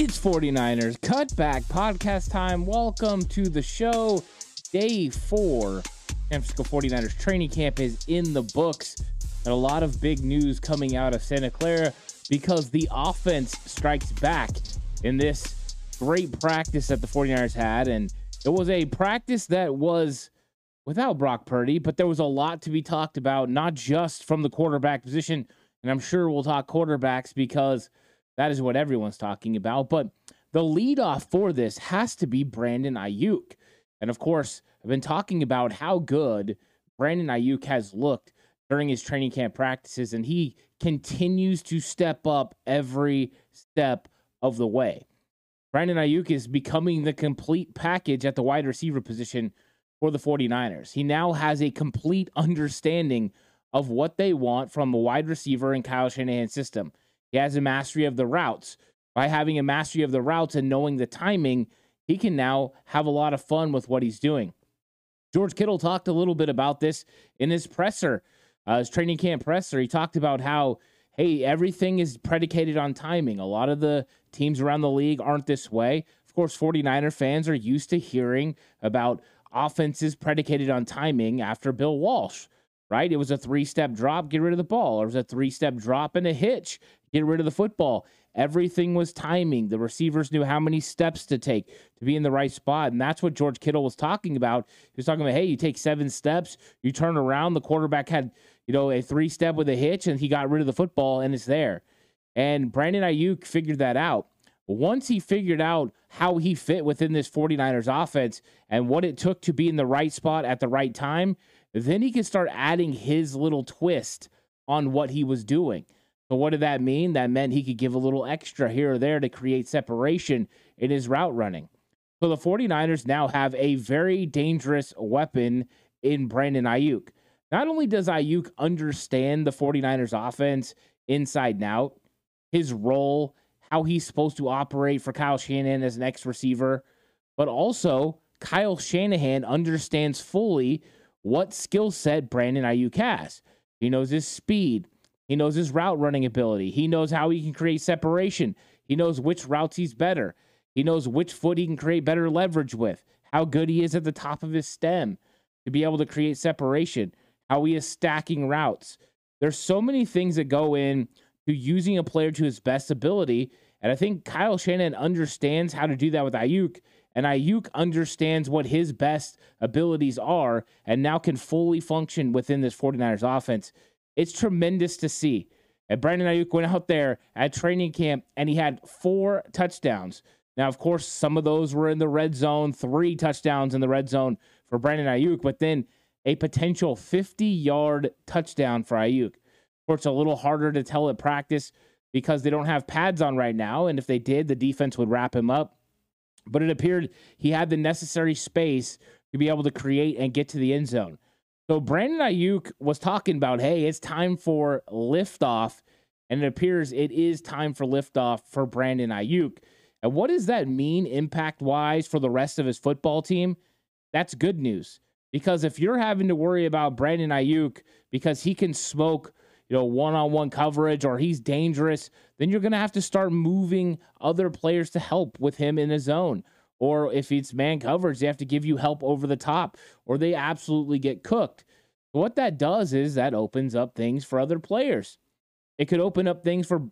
It's 49ers Cutback Podcast time. Welcome to the show. Day four. San Francisco 49ers training camp is in the books. And a lot of big news coming out of Santa Clara because the offense strikes back in this great practice that the 49ers had. And it was a practice that was without Brock Purdy, but there was a lot to be talked about, not just from the quarterback position. And I'm sure we'll talk quarterbacks because that is what everyone's talking about. But the leadoff for this has to be Brandon Aiyuk. And of course, I've been talking about how good Brandon Aiyuk has looked during his training camp practices, and he continues to step up every step of the way. Brandon Aiyuk is becoming the complete package at the wide receiver position for the 49ers. He now has a complete understanding of what they want from a wide receiver in Kyle Shanahan's system. He has a mastery of the routes. By having a mastery of the routes and knowing the timing, he can now have a lot of fun with what he's doing. George Kittle talked a little bit about this in his presser, uh, his training camp presser. He talked about how, hey, everything is predicated on timing. A lot of the teams around the league aren't this way. Of course, 49er fans are used to hearing about offenses predicated on timing after Bill Walsh right? It was a three step drop, get rid of the ball. Or it was a three step drop and a hitch, get rid of the football. Everything was timing. The receivers knew how many steps to take to be in the right spot. And that's what George Kittle was talking about. He was talking about, hey, you take seven steps, you turn around, the quarterback had, you know, a three step with a hitch, and he got rid of the football, and it's there. And Brandon Aiyuk figured that out. Once he figured out how he fit within this 49ers offense and what it took to be in the right spot at the right time, then he could start adding his little twist on what he was doing. So, what did that mean? That meant he could give a little extra here or there to create separation in his route running. So, the 49ers now have a very dangerous weapon in Brandon Aiyuk. Not only does Aiyuk understand the 49ers offense inside and out, his role, how he's supposed to operate for Kyle Shanahan as an X receiver, but also Kyle Shanahan understands fully what skill set Brandon Aiyuk has. He knows his speed. He knows his route running ability. He knows how he can create separation. He knows which routes he's better. He knows which foot he can create better leverage with, how good he is at the top of his stem to be able to create separation, how he is stacking routes. There's so many things that go in to using a player to his best ability. And I think Kyle Shanahan understands how to do that with Aiyuk. And Aiyuk understands what his best abilities are and now can fully function within this 49ers offense. It's tremendous to see. And Brandon Aiyuk went out there at training camp and he had four touchdowns. Now, of course, some of those were in the red zone, three touchdowns in the red zone for Brandon Aiyuk, but then a potential 50 yard touchdown for Aiyuk. Of course, a little harder to tell at practice because they don't have pads on right now. And if they did, the defense would wrap him up but it appeared he had the necessary space to be able to create and get to the end zone. So Brandon Aiyuk was talking about, hey, it's time for liftoff, and it appears it is time for liftoff for Brandon Aiyuk. And what does that mean impact wise for the rest of his football team? That's good news because if you're having to worry about Brandon Aiyuk because he can smoke you know, one on one coverage or he's dangerous, then you're going to have to start moving other players to help with him in his zone. Or if it's man coverage, they have to give you help over the top or they absolutely get cooked. What that does is that opens up things for other players. It could open up things for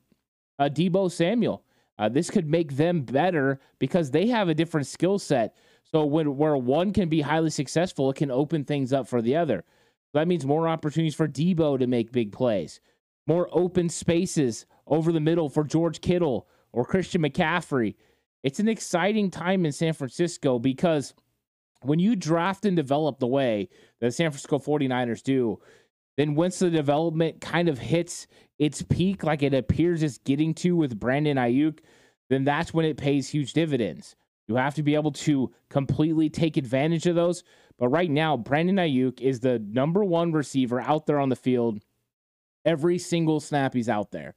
uh, Deebo Samuel. Uh, this could make them better because they have a different skill set. So when where one can be highly successful, it can open things up for the other. That means more opportunities for Deebo to make big plays, more open spaces over the middle for George Kittle or Christian McCaffrey. It's an exciting time in San Francisco because when you draft and develop the way the San Francisco 49ers do, then once the development kind of hits its peak, like it appears it's getting to with Brandon Aiyuk, then that's when it pays huge dividends. You have to be able to completely take advantage of those. But right now, Brandon Aiyuk is the number one receiver out there on the field every single snap he's out there.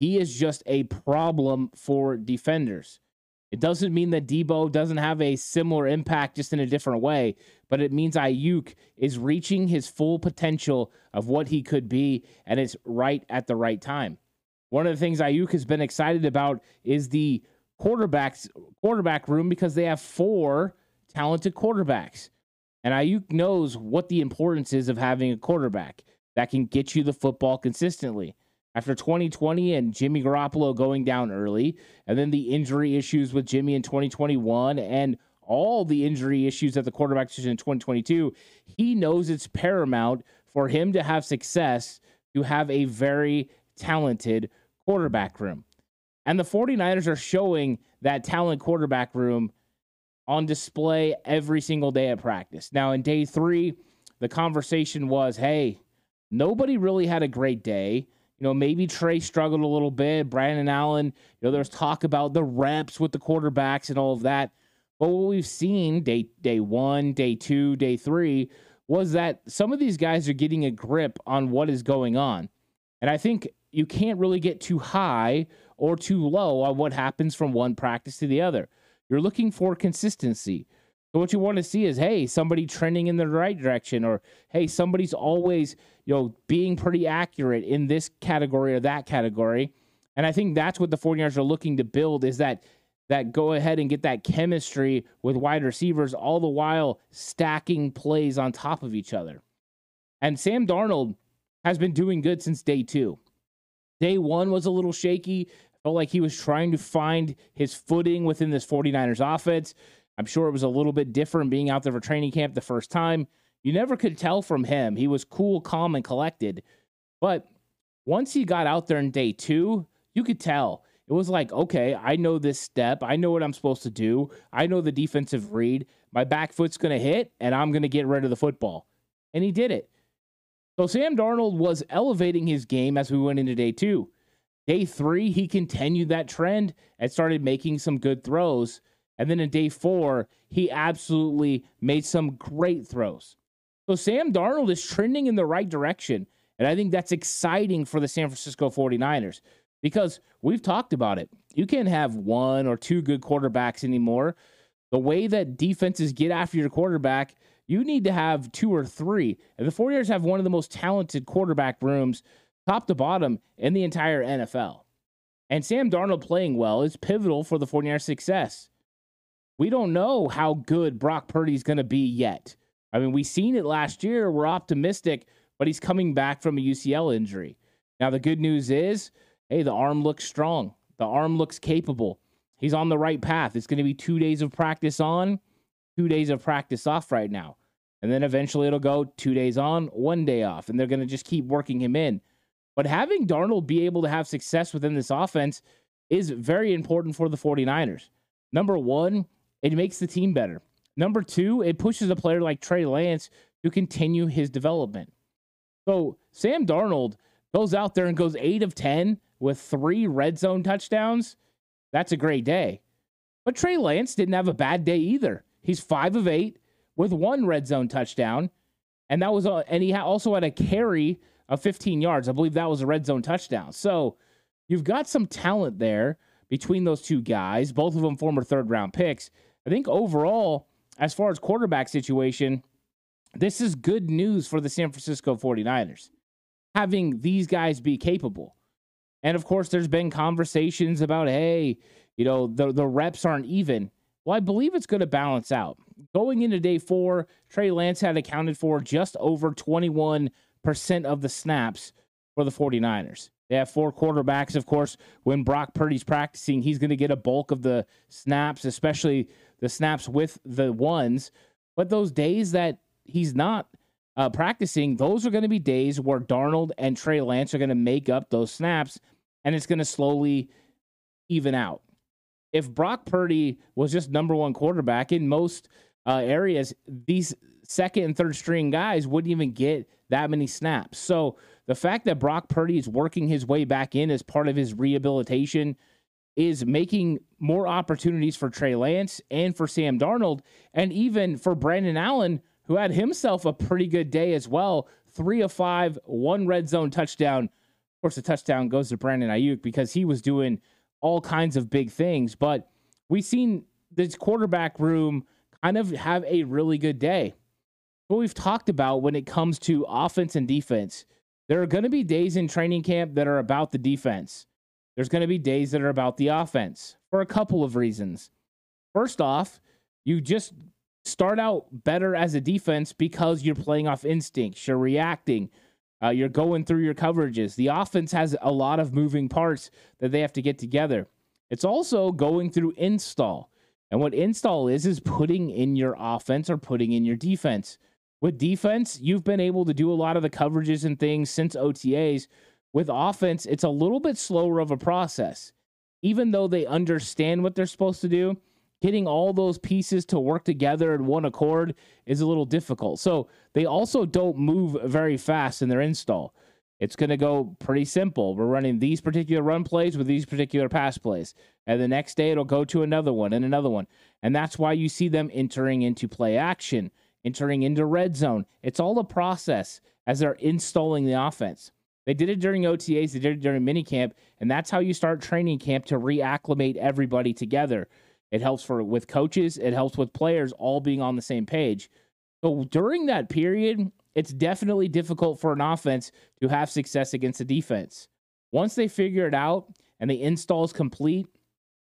He is just a problem for defenders. It doesn't mean that Deebo doesn't have a similar impact just in a different way, but it means Aiyuk is reaching his full potential of what he could be, and it's right at the right time. One of the things Aiyuk has been excited about is the quarterbacks quarterback room because they have four talented quarterbacks. And Aiyuk knows what the importance is of having a quarterback that can get you the football consistently. After 2020 and Jimmy Garoppolo going down early, and then the injury issues with Jimmy in 2021 and all the injury issues at the quarterback position in 2022, he knows it's paramount for him to have success to have a very talented quarterback room. And the 49ers are showing that talent quarterback room on display every single day at practice. Now, in day three, the conversation was hey, nobody really had a great day. You know, maybe Trey struggled a little bit. Brandon Allen, you know, there's talk about the reps with the quarterbacks and all of that. But what we've seen day day one, day two, day three was that some of these guys are getting a grip on what is going on. And I think you can't really get too high or too low on what happens from one practice to the other. You're looking for consistency. What you want to see is, hey, somebody trending in the right direction, or hey, somebody's always, you know, being pretty accurate in this category or that category. And I think that's what the 49ers are looking to build is that that go ahead and get that chemistry with wide receivers, all the while stacking plays on top of each other. And Sam Darnold has been doing good since day two. Day one was a little shaky. Felt like he was trying to find his footing within this 49ers offense. I'm sure it was a little bit different being out there for training camp the first time. You never could tell from him. He was cool, calm, and collected. But once he got out there in day two, you could tell. It was like, okay, I know this step. I know what I'm supposed to do. I know the defensive read. My back foot's going to hit, and I'm going to get rid of the football. And he did it. So Sam Darnold was elevating his game as we went into day two. Day three, he continued that trend and started making some good throws. And then in day four, he absolutely made some great throws. So Sam Darnold is trending in the right direction. And I think that's exciting for the San Francisco 49ers because we've talked about it. You can't have one or two good quarterbacks anymore. The way that defenses get after your quarterback, you need to have two or three. And the 49ers have one of the most talented quarterback rooms top to bottom in the entire NFL. And Sam Darnold playing well is pivotal for the 49ers' success. We don't know how good Brock Purdy's going to be yet. I mean, we seen it last year. We're optimistic, but he's coming back from a UCL injury. Now, the good news is hey, the arm looks strong, the arm looks capable. He's on the right path. It's going to be two days of practice on, two days of practice off right now. And then eventually it'll go two days on, one day off. And they're going to just keep working him in. But having Darnold be able to have success within this offense is very important for the 49ers. Number one, it makes the team better. Number two, it pushes a player like Trey Lance to continue his development. So Sam Darnold goes out there and goes eight of 10 with three red zone touchdowns. That's a great day. But Trey Lance didn't have a bad day either. He's five of eight with one red zone touchdown. And that was, a, and he also had a carry of 15 yards. I believe that was a red zone touchdown. So you've got some talent there between those two guys, both of them former third round picks. I think overall, as far as quarterback situation, this is good news for the San Francisco 49ers, having these guys be capable. And of course, there's been conversations about, hey, you know, the, the reps aren't even. Well, I believe it's going to balance out. Going into day four, Trey Lance had accounted for just over 21 percent of the snaps for the 49ers. They have four quarterbacks, of course. When Brock Purdy's practicing, he's going to get a bulk of the snaps, especially the snaps with the ones. But those days that he's not uh, practicing, those are going to be days where Darnold and Trey Lance are going to make up those snaps, and it's going to slowly even out. If Brock Purdy was just number one quarterback in most uh, areas, these second and third string guys wouldn't even get that many snaps. So the fact that Brock Purdy is working his way back in as part of his rehabilitation is making more opportunities for Trey Lance and for Sam Darnold, and even for Brandon Allen, who had himself a pretty good day as well. Three of five, one red zone touchdown. Of course, the touchdown goes to Brandon Aiyuk because he was doing all kinds of big things. But we've seen this quarterback room kind of have a really good day. What we've talked about when it comes to offense and defense, there are going to be days in training camp that are about the defense. There's going to be days that are about the offense for a couple of reasons. First off, you just start out better as a defense because you're playing off instincts, you're reacting, uh, you're going through your coverages. The offense has a lot of moving parts that they have to get together. It's also going through install. And what install is, is putting in your offense or putting in your defense. With defense, you've been able to do a lot of the coverages and things since OTAs. With offense, it's a little bit slower of a process. Even though they understand what they're supposed to do, getting all those pieces to work together in one accord is a little difficult. So they also don't move very fast in their install. It's going to go pretty simple. We're running these particular run plays with these particular pass plays. And the next day it'll go to another one and another one. And that's why you see them entering into play action, entering into red zone. It's all a process as they're installing the offense. They did it during OTAs, they did it during minicamp, and that's how you start training camp to reacclimate everybody together. It helps for with coaches, it helps with players all being on the same page. So during that period, it's definitely difficult for an offense to have success against a defense. Once they figure it out and the install is complete,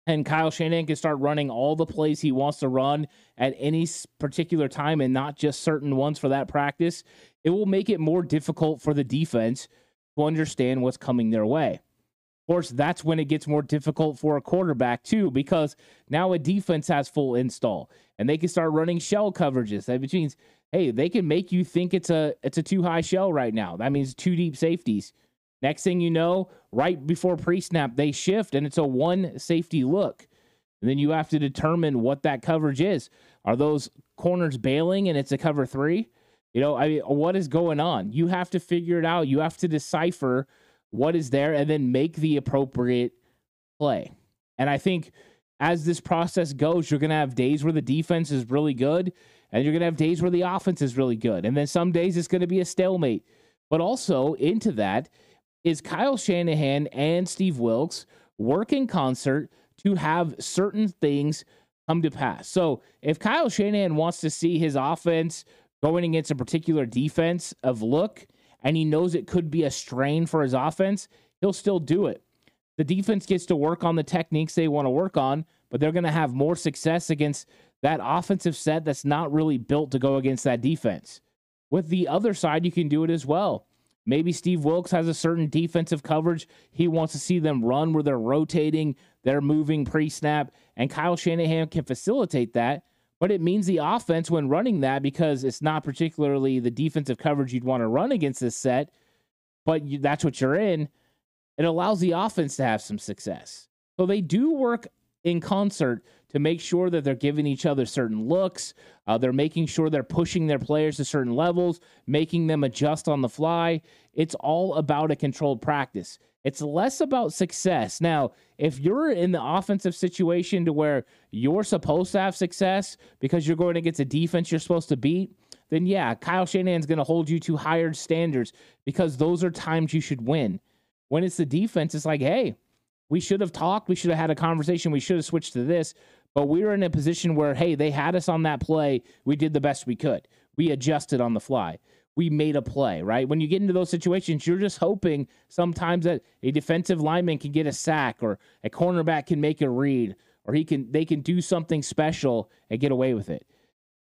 and Kyle Shanahan can start running all the plays he wants to run at any particular time and not just certain ones for that practice, it will make it more difficult for the defense to understand what's coming their way Of course, that's when it gets more difficult for a quarterback too, because now a defense has full install and they can start running shell coverages. That means, hey, they can make you think it's a it's a too high shell right now. That means two deep safeties. Next thing you know, right before pre-snap, they shift and it's a one safety look. And then you have to determine what that coverage is. Are those corners bailing and it's a cover three? You know, I mean, what is going on? You have to figure it out. You have to decipher what is there, and then make the appropriate play. And I think as this process goes, you're going to have days where the defense is really good, and you're going to have days where the offense is really good. And then some days it's going to be a stalemate. But also, into that is Kyle Shanahan and Steve Wilks work in concert to have certain things come to pass. So if Kyle Shanahan wants to see his offense going against a particular defense of look, and he knows it could be a strain for his offense, he'll still do it. The defense gets to work on the techniques they want to work on, but they're going to have more success against that offensive set that's not really built to go against that defense. With the other side, you can do it as well. Maybe Steve Wilks has a certain defensive coverage. He wants to see them run where they're rotating, they're moving pre snap, and Kyle Shanahan can facilitate that but it means the offense when running that because it's not particularly the defensive coverage you'd want to run against this set, but you, that's what you're in. It allows the offense to have some success. So they do work in concert to make sure that they're giving each other certain looks. Uh, they're making sure they're pushing their players to certain levels, making them adjust on the fly. It's all about a controlled practice. It's less about success. Now, if you're in the offensive situation to where you're supposed to have success because you're going against a defense you're supposed to beat, then yeah, Kyle Shanahan's going to hold you to higher standards because those are times you should win. When it's the defense, it's like, hey, we should have talked, we should have had a conversation, we should have switched to this, but we were in a position where, hey, they had us on that play. We did the best we could. We adjusted on the fly we made a play, right? When you get into those situations, you're just hoping sometimes that a defensive lineman can get a sack or a cornerback can make a read or he can they can do something special and get away with it.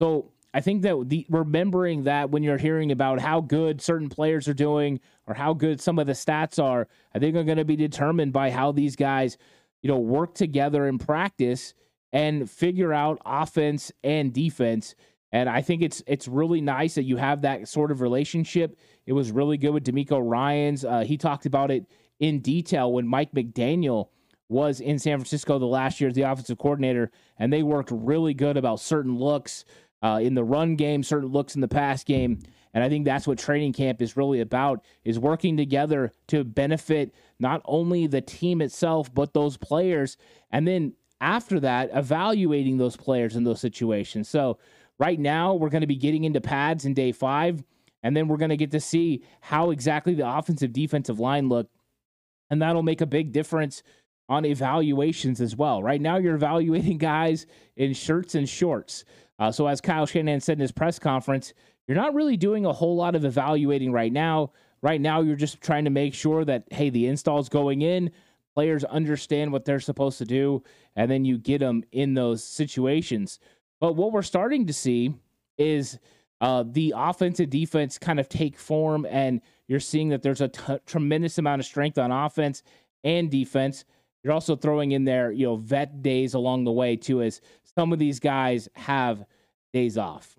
So I think that the remembering that when you're hearing about how good certain players are doing or how good some of the stats are, I think are going to be determined by how these guys, you know, work together in practice and figure out offense and defense and I think it's it's really nice that you have that sort of relationship. It was really good with DeMeco Ryans. Uh, he talked about it in detail when Mike McDaniel was in San Francisco the last year as the offensive coordinator, and they worked really good about certain looks, uh, in the run game, certain looks in the pass game. And I think that's what training camp is really about is working together to benefit not only the team itself, but those players. And then after that, evaluating those players in those situations. So right now, we're going to be getting into pads in day five. And then we're going to get to see how exactly the offensive defensive line look. And that'll make a big difference on evaluations as well. Right now, you're evaluating guys in shirts and shorts. Uh, so, as Kyle Shanahan said in his press conference, you're not really doing a whole lot of evaluating right now. Right now, you're just trying to make sure that, hey, the install's going in, players understand what they're supposed to do, and then you get them in those situations. But what we're starting to see is uh, the offense and defense kind of take form, and you're seeing that there's a t- tremendous amount of strength on offense and defense. You're also throwing in there, you know, vet days along the way too, as some of these guys have days off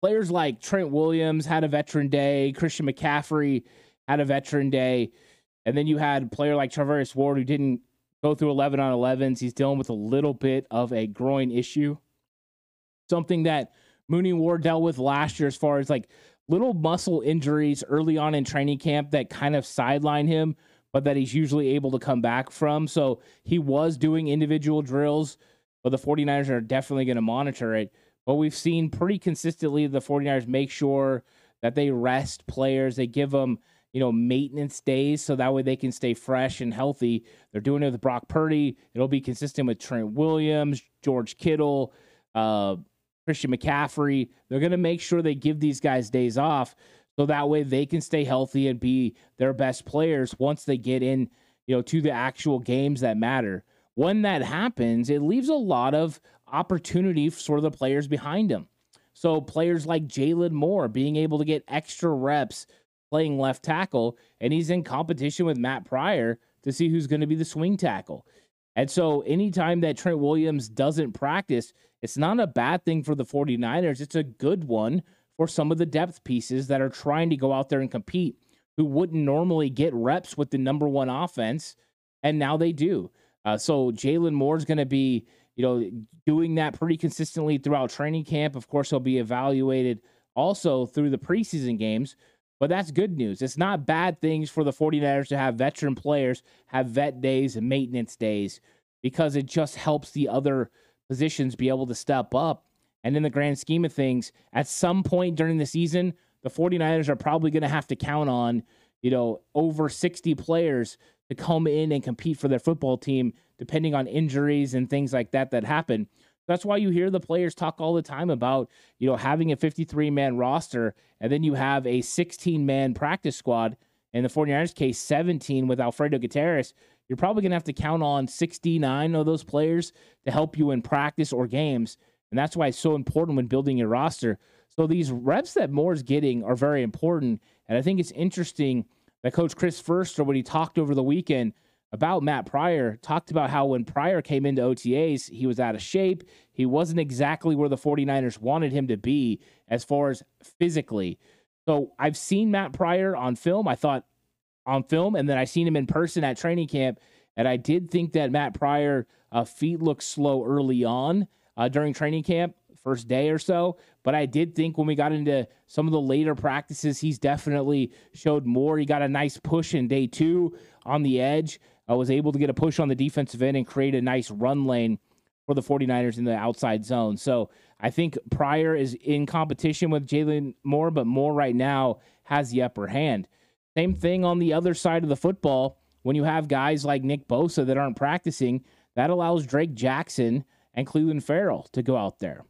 players like Trent Williams had a veteran day, Christian McCaffrey had a veteran day, and then you had a player like Charvarius Ward who didn't go through 11 on 11s. He's dealing with a little bit of a groin issue, something that Mooney Ward dealt with last year as far as like little muscle injuries early on in training camp that kind of sideline him, but that he's usually able to come back from. So he was doing individual drills, but the 49ers are definitely going to monitor it. But we've seen pretty consistently the 49ers make sure that they rest players. They give them, you know, maintenance days so that way they can stay fresh and healthy. They're doing it with Brock Purdy. It'll be consistent with Trent Williams, George Kittle, uh, Christian McCaffrey. They're going to make sure they give these guys days off so that way they can stay healthy and be their best players once they get in, you know, to the actual games that matter. When that happens, it leaves a lot of opportunity for the players behind him. So players like Jaylon Moore being able to get extra reps playing left tackle, and he's in competition with Matt Pryor to see who's going to be the swing tackle. And so anytime that Trent Williams doesn't practice, it's not a bad thing for the 49ers. It's a good one for some of the depth pieces that are trying to go out there and compete who wouldn't normally get reps with the number one offense, and now they do. Uh, so Jaylon Moore is going to be you know, doing that pretty consistently throughout training camp. Of course, he'll be evaluated also through the preseason games. But that's good news. It's not bad things for the 49ers to have veteran players have vet days and maintenance days because it just helps the other positions be able to step up. And in the grand scheme of things, at some point during the season, the 49ers are probably going to have to count on, you know, over 60 players to come in and compete for their football team depending on injuries and things like that that happen. That's why you hear the players talk all the time about, you know, having a 53 man roster and then you have a 16 man practice squad. In the 49ers case, 17 with Alfredo Gutierrez. You're probably going to have to count on 69 of those players to help you in practice or games. And that's why it's so important when building your roster. So these reps that Moore's getting are very important. And I think it's interesting that Coach Chris Foerster, when he talked over the weekend, about Matt Pryor talked about how when Pryor came into OTAs, he was out of shape. He wasn't exactly where the 49ers wanted him to be as far as physically. So I've seen Matt Pryor on film. I thought on film, and then I seen him in person at training camp. And I did think that Matt Pryor uh, feet looked slow early on uh, during training camp, first day or so. But I did think when we got into some of the later practices, he's definitely showed more. He got a nice push in day two on the edge I was able to get a push on the defensive end and create a nice run lane for the 49ers in the outside zone. So I think Pryor is in competition with Jaylon Moore, but Moore right now has the upper hand. Same thing on the other side of the football. When you have guys like Nick Bosa that aren't practicing, that allows Drake Jackson and Clelin Ferrell to go out there.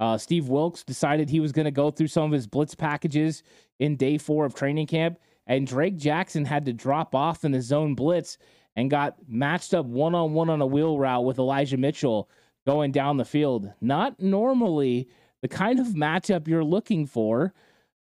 Uh, Steve Wilks decided he was going to go through some of his blitz packages in day four of training camp, and Drake Jackson had to drop off in the zone blitz and got matched up one on one on a wheel route with Elijah Mitchell going down the field. Not normally the kind of matchup you're looking for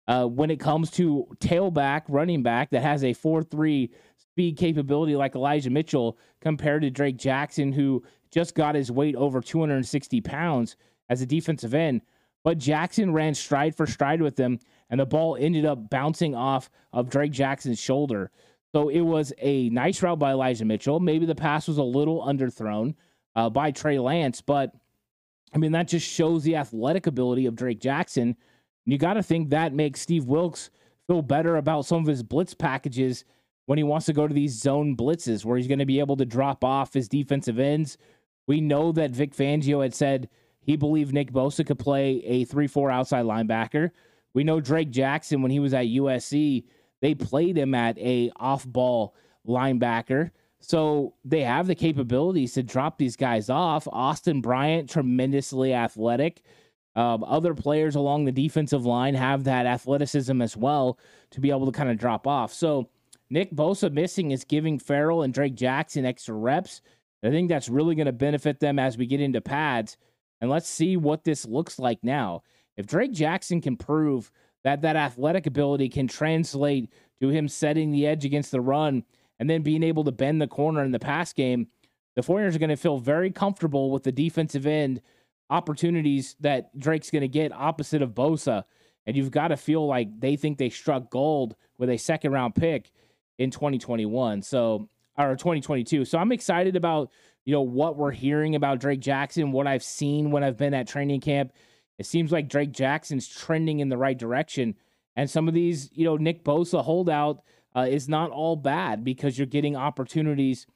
uh, when it comes to tailback, running back that has a 4 3 speed capability like Elijah Mitchell compared to Drake Jackson, who just got his weight over 260 pounds as a defensive end. But Jackson ran stride for stride with him, and the ball ended up bouncing off of Drake Jackson's shoulder. So it was a nice route by Elijah Mitchell. Maybe the pass was a little underthrown uh, by Trey Lance, but I mean, that just shows the athletic ability of Drake Jackson. You got to think that makes Steve Wilks feel better about some of his blitz packages when he wants to go to these zone blitzes where he's going to be able to drop off his defensive ends. We know that Vic Fangio had said he believed Nick Bosa could play a 3 4 outside linebacker. We know Drake Jackson, when he was at USC, they played him at a off ball linebacker. So they have the capabilities to drop these guys off. Austin Bryant, tremendously athletic. Um, other players along the defensive line have that athleticism as well to be able to kind of drop off. So Nick Bosa missing is giving Ferrell and Drake Jackson extra reps. I think that's really going to benefit them as we get into pads. And let's see what this looks like now. If Drake Jackson can prove that that athletic ability can translate to him setting the edge against the run and then being able to bend the corner in the pass game, the 49ers are going to feel very comfortable with the defensive end opportunities that Drake's going to get opposite of Bosa. And you've got to feel like they think they struck gold with a second round pick in 2021. So, or 2022. So I'm excited about, you know, what we're hearing about Drake Jackson, what I've seen when I've been at training camp. It seems like Drake Jackson's trending in the right direction. And some of these, you know, Nick Bosa holdout uh, is not all bad because you're getting opportunities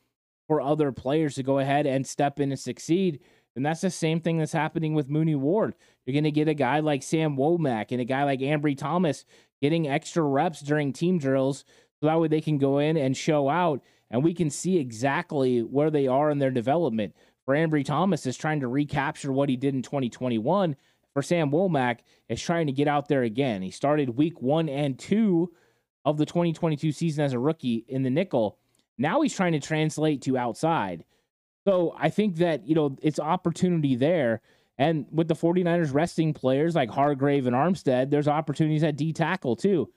for other players to go ahead and step in and succeed. And that's the same thing that's happening with Mooney Ward. You're going to get a guy like Sam Womack and a guy like Ambry Thomas getting extra reps during team drills so that way they can go in and show out and we can see exactly where they are in their development. For Ambry Thomas is trying to recapture what he did in 2021. For Sam Womack is trying to get out there again. He started week one and two of the 2022 season as a rookie in the nickel. Now he's trying to translate to outside. So I think that, you know, it's opportunity there. And with the 49ers resting players like Hargrave and Armstead, there's opportunities at D tackle too.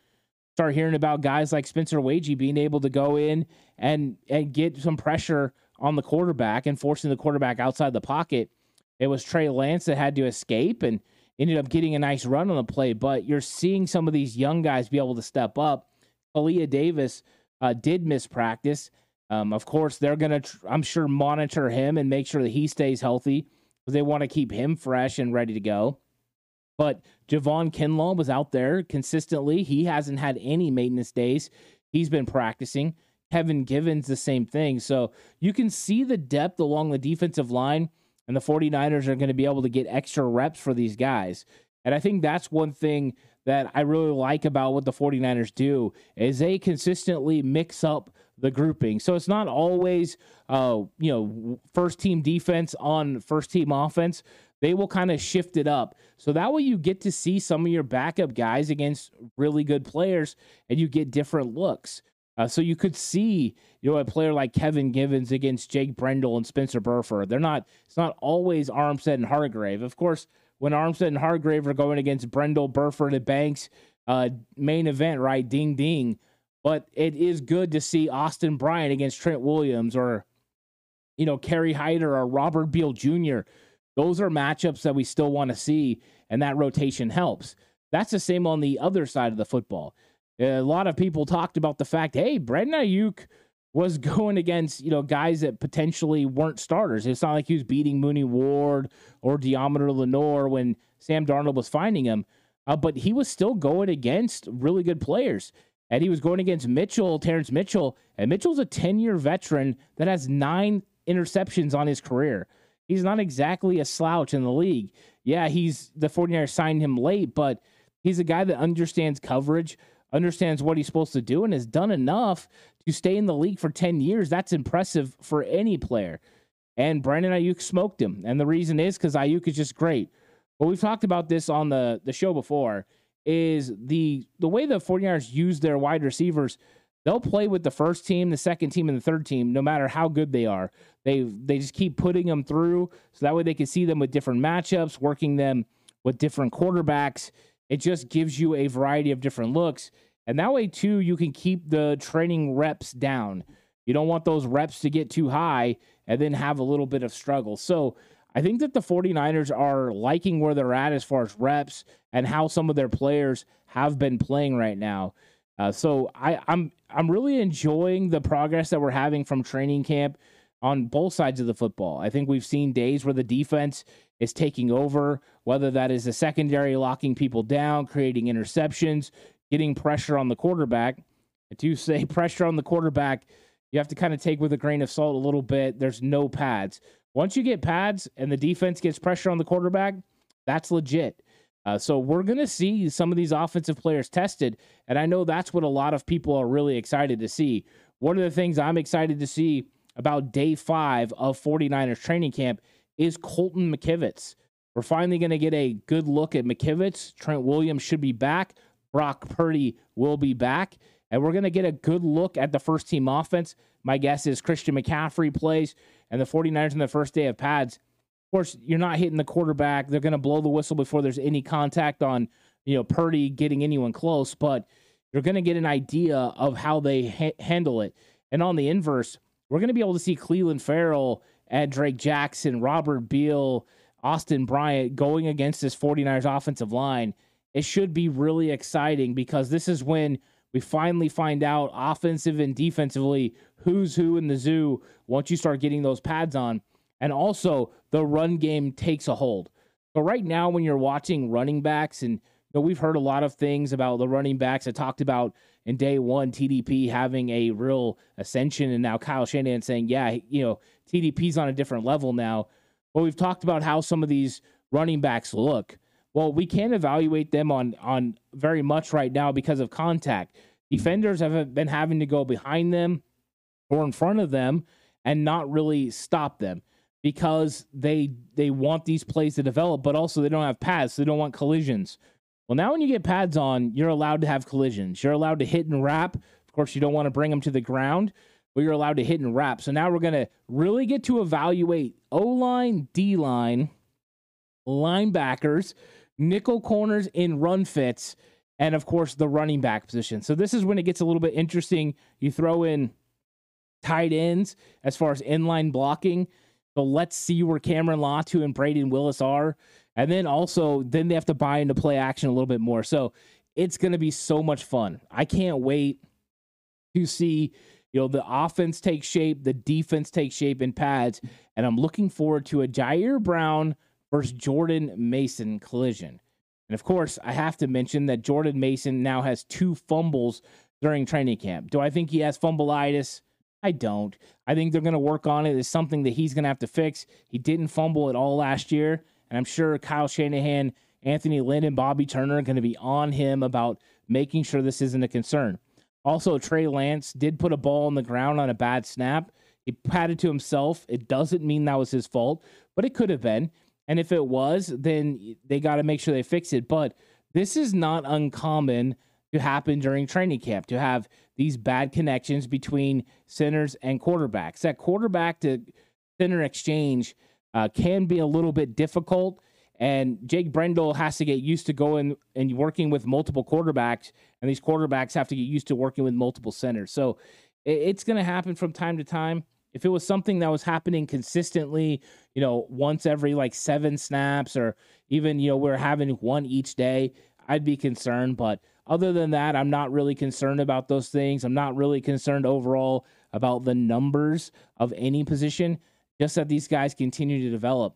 Start hearing about guys like Spencer Waege being able to go in and and get some pressure on the quarterback and forcing the quarterback outside the pocket. It was Trey Lance that had to escape and ended up getting a nice run on the play. But you're seeing some of these young guys be able to step up Kalia Davis uh, did miss practice. Um, of course, they're going to, tr- I'm sure, monitor him and make sure that he stays healthy because they want to keep him fresh and ready to go. But Javon Kinlaw was out there consistently. He hasn't had any maintenance days. He's been practicing. Kevin Givens, the same thing. So you can see the depth along the defensive line, and the 49ers are going to be able to get extra reps for these guys. And I think that's one thing that I really like about what the 49ers do is they consistently mix up the grouping. So it's not always uh, you know, first team defense on first team offense. They will kind of shift it up. So that way you get to see some of your backup guys against really good players and you get different looks. Uh, so you could see, you know, a player like Kevin Givens against Jake Brendel and Spencer Burford. They're not. It's not always Armstead and Hargrave. Of course, when Armstead and Hargrave are going against Brendel, Burford, and Banks. Uh, main event, right? Ding ding. But it is good to see Austin Bryant against Trent Williams or, you know, Kerry Hyder or Robert Beal Jr. Those are matchups that we still want to see, and that rotation helps. That's the same on the other side of the football. A lot of people talked about the fact, hey, Brandon Aiyuk was going against you know guys that potentially weren't starters. It's not like he was beating Mooney Ward or Deommodore Lenoir when Sam Darnold was finding him, uh, but he was still going against really good players. And he was going against Mitchell, Terrance Mitchell, and Mitchell's a 10 year veteran that has nine interceptions on his career. He's not exactly a slouch in the league. Yeah, he's the 49ers signed him late, but he's a guy that understands coverage, understands what he's supposed to do, and has done enough to stay in the league for 10 years, that's impressive for any player. And Brandon Aiyuk smoked him. And the reason is because Aiyuk is just great. But we've talked about this on the, the show before is the the way the 49ers use their wide receivers, they'll play with the first team, the second team, and the third team, no matter how good they are. They they just keep putting them through so that way they can see them with different matchups, working them with different quarterbacks. It just gives you a variety of different looks. And that way, too, you can keep the training reps down. You don't want those reps to get too high and then have a little bit of struggle. So I think that the 49ers are liking where they're at as far as reps and how some of their players have been playing right now. Uh, so I, I'm I'm really enjoying the progress that we're having from training camp on both sides of the football. I think we've seen days where the defense is taking over, whether that is the secondary locking people down, creating interceptions, getting pressure on the quarterback. I do say pressure on the quarterback, you have to kind of take with a grain of salt a little bit. There's no pads. Once you get pads and the defense gets pressure on the quarterback, that's legit. Uh, so we're going to see some of these offensive players tested. And I know that's what a lot of people are really excited to see. One of the things I'm excited to see about day five of 49ers training camp is Colton McKivitz. We're finally going to get a good look at McKivitz. Trent Williams should be back. Brock Purdy will be back. And we're going to get a good look at the first team offense. My guess is Christian McCaffrey plays, and the 49ers in the first day of pads. Course, you're not hitting the quarterback. They're going to blow the whistle before there's any contact on, you know, Purdy getting anyone close, but you're going to get an idea of how they ha- handle it. And on the inverse, we're going to be able to see Clelin Ferrell and Drake Jackson, Robert Beal, Austin Bryant going against this 49ers offensive line. It should be really exciting because this is when we finally find out offensive and defensively who's who in the zoo once you start getting those pads on. And also, the run game takes a hold. But right now, when you're watching running backs, and you know, we've heard a lot of things about the running backs. I talked about in day one, TDP having a real ascension, and now Kyle Shanahan saying, yeah, you know, TDP's on a different level now. But we've talked about how some of these running backs look. Well, we can't evaluate them on on very much right now because of contact. Defenders have been having to go behind them or in front of them and not really stop them because they they want these plays to develop, but also they don't have pads, so they don't want collisions. Well, now when you get pads on, you're allowed to have collisions. You're allowed to hit and wrap. Of course, you don't want to bring them to the ground, but you're allowed to hit and wrap. So now we're going to really get to evaluate O line, D line, linebackers, nickel corners in run fits, and of course the running back position. So this is when it gets a little bit interesting. You throw in tight ends as far as inline blocking. So let's see where Cameron Latu and Brayden Willis are. And then also, then they have to buy into play action a little bit more. So it's going to be so much fun. I can't wait to see, you know, the offense take shape, the defense take shape in pads. And I'm looking forward to a Ji'Ayir Brown versus Jordan Mason collision. And of course, I have to mention that Jordan Mason now has two fumbles during training camp. Do I think he has fumbleitis? I don't. I think they're going to work on it. It's something that he's going to have to fix. He didn't fumble at all last year. And I'm sure Kyle Shanahan, Anthony Lynn, and Bobby Turner are going to be on him about making sure this isn't a concern. Also, Trey Lance did put a ball on the ground on a bad snap. He patted to himself. It doesn't mean that was his fault, but it could have been. And if it was, then they got to make sure they fix it. But this is not uncommon to happen during training camp to have these bad connections between centers and quarterbacks. That quarterback to center exchange uh, can be a little bit difficult. And Jake Brendel has to get used to going and working with multiple quarterbacks, and these quarterbacks have to get used to working with multiple centers. So it's going to happen from time to time. If it was something that was happening consistently, you know, once every like seven snaps, or even, you know, we're having one each day, I'd be concerned. But other than that, I'm not really concerned about those things. I'm not really concerned overall about the numbers of any position just that these guys continue to develop.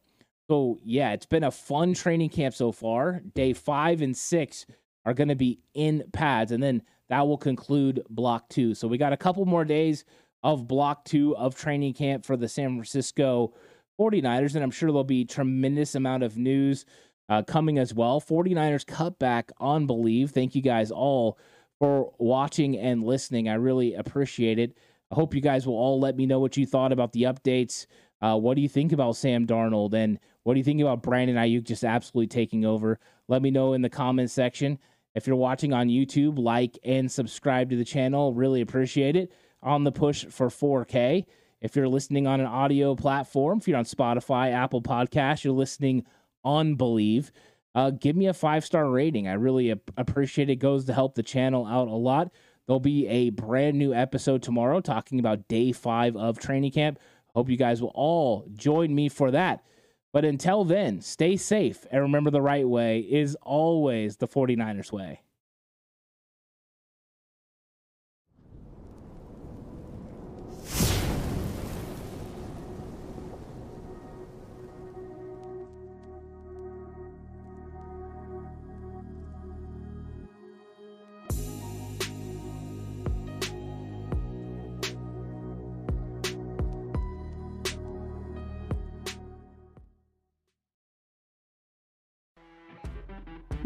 So, yeah, it's been a fun training camp so far. Day five and six are going to be in pads, and then that will conclude block two. So, we got a couple more days of block two of training camp for the San Francisco 49ers, and I'm sure there'll be tremendous amount of news uh, coming as well. 49ers cut back on Believe. Thank you guys all for watching and listening. I really appreciate it. I hope you guys will all let me know what you thought about the updates uh, what do you think about Sam Darnold? And what do you think about Brandon Aiyuk just absolutely taking over? Let me know in the comments section. If you're watching on YouTube, like and subscribe to the channel. Really appreciate it. On the push for 4K. If you're listening on an audio platform, if you're on Spotify, Apple Podcast, you're listening on Believe, uh, give me a five star rating. I really ap- appreciate it. Goes to help the channel out a lot. There'll be a brand new episode tomorrow talking about day five of training camp. Hope you guys will all join me for that. But until then, stay safe and remember the right way is always the 49ers way.